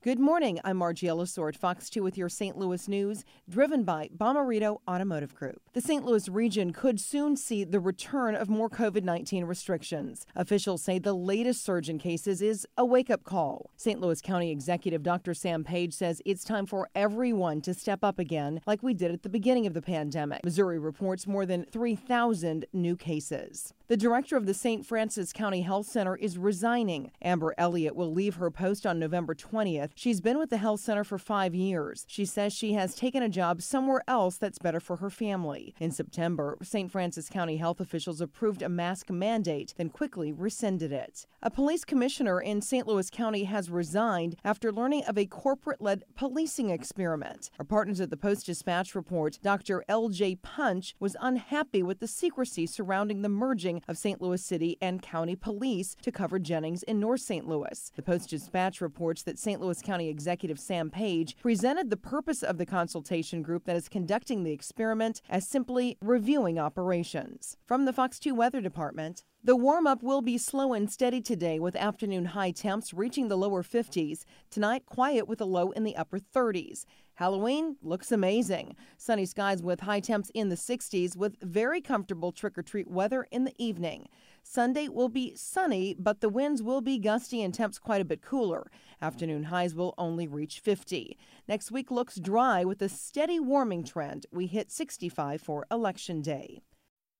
Good morning. I'm Margie Ellisor, Fox 2 with your St. Louis news, driven by Bomarito Automotive Group. The St. Louis region could soon see the return of more COVID 19 restrictions. Officials say the latest surge in cases is a wake up call. St. Louis County Executive Dr. Sam Page says it's time for everyone to step up again, like we did at the beginning of the pandemic. Missouri reports more than 3,000 new cases. The director of the St. Francis County Health Center is resigning. Amber Elliott will leave her post on November 20th. She's been with the health center for five years. She says she has taken a job somewhere else that's better for her family. In September, St. Francis County health officials approved a mask mandate, then quickly rescinded it. A police commissioner in St. Louis County has resigned after learning of a corporate led policing experiment. Our partners at the Post Dispatch report Dr. L.J. Punch was unhappy with the secrecy surrounding the merging of St. Louis City and County Police to cover Jennings in North St. Louis. The Post Dispatch reports that St. Louis County Executive Sam Page presented the purpose of the consultation group that is conducting the experiment as simply reviewing operations. From the Fox 2 Weather Department, the warm up will be slow and steady today with afternoon high temps reaching the lower 50s. Tonight, quiet with a low in the upper 30s. Halloween looks amazing. Sunny skies with high temps in the 60s with very comfortable trick or treat weather in the evening. Sunday will be sunny, but the winds will be gusty and temps quite a bit cooler. Afternoon highs will only reach 50. Next week looks dry with a steady warming trend. We hit 65 for Election Day.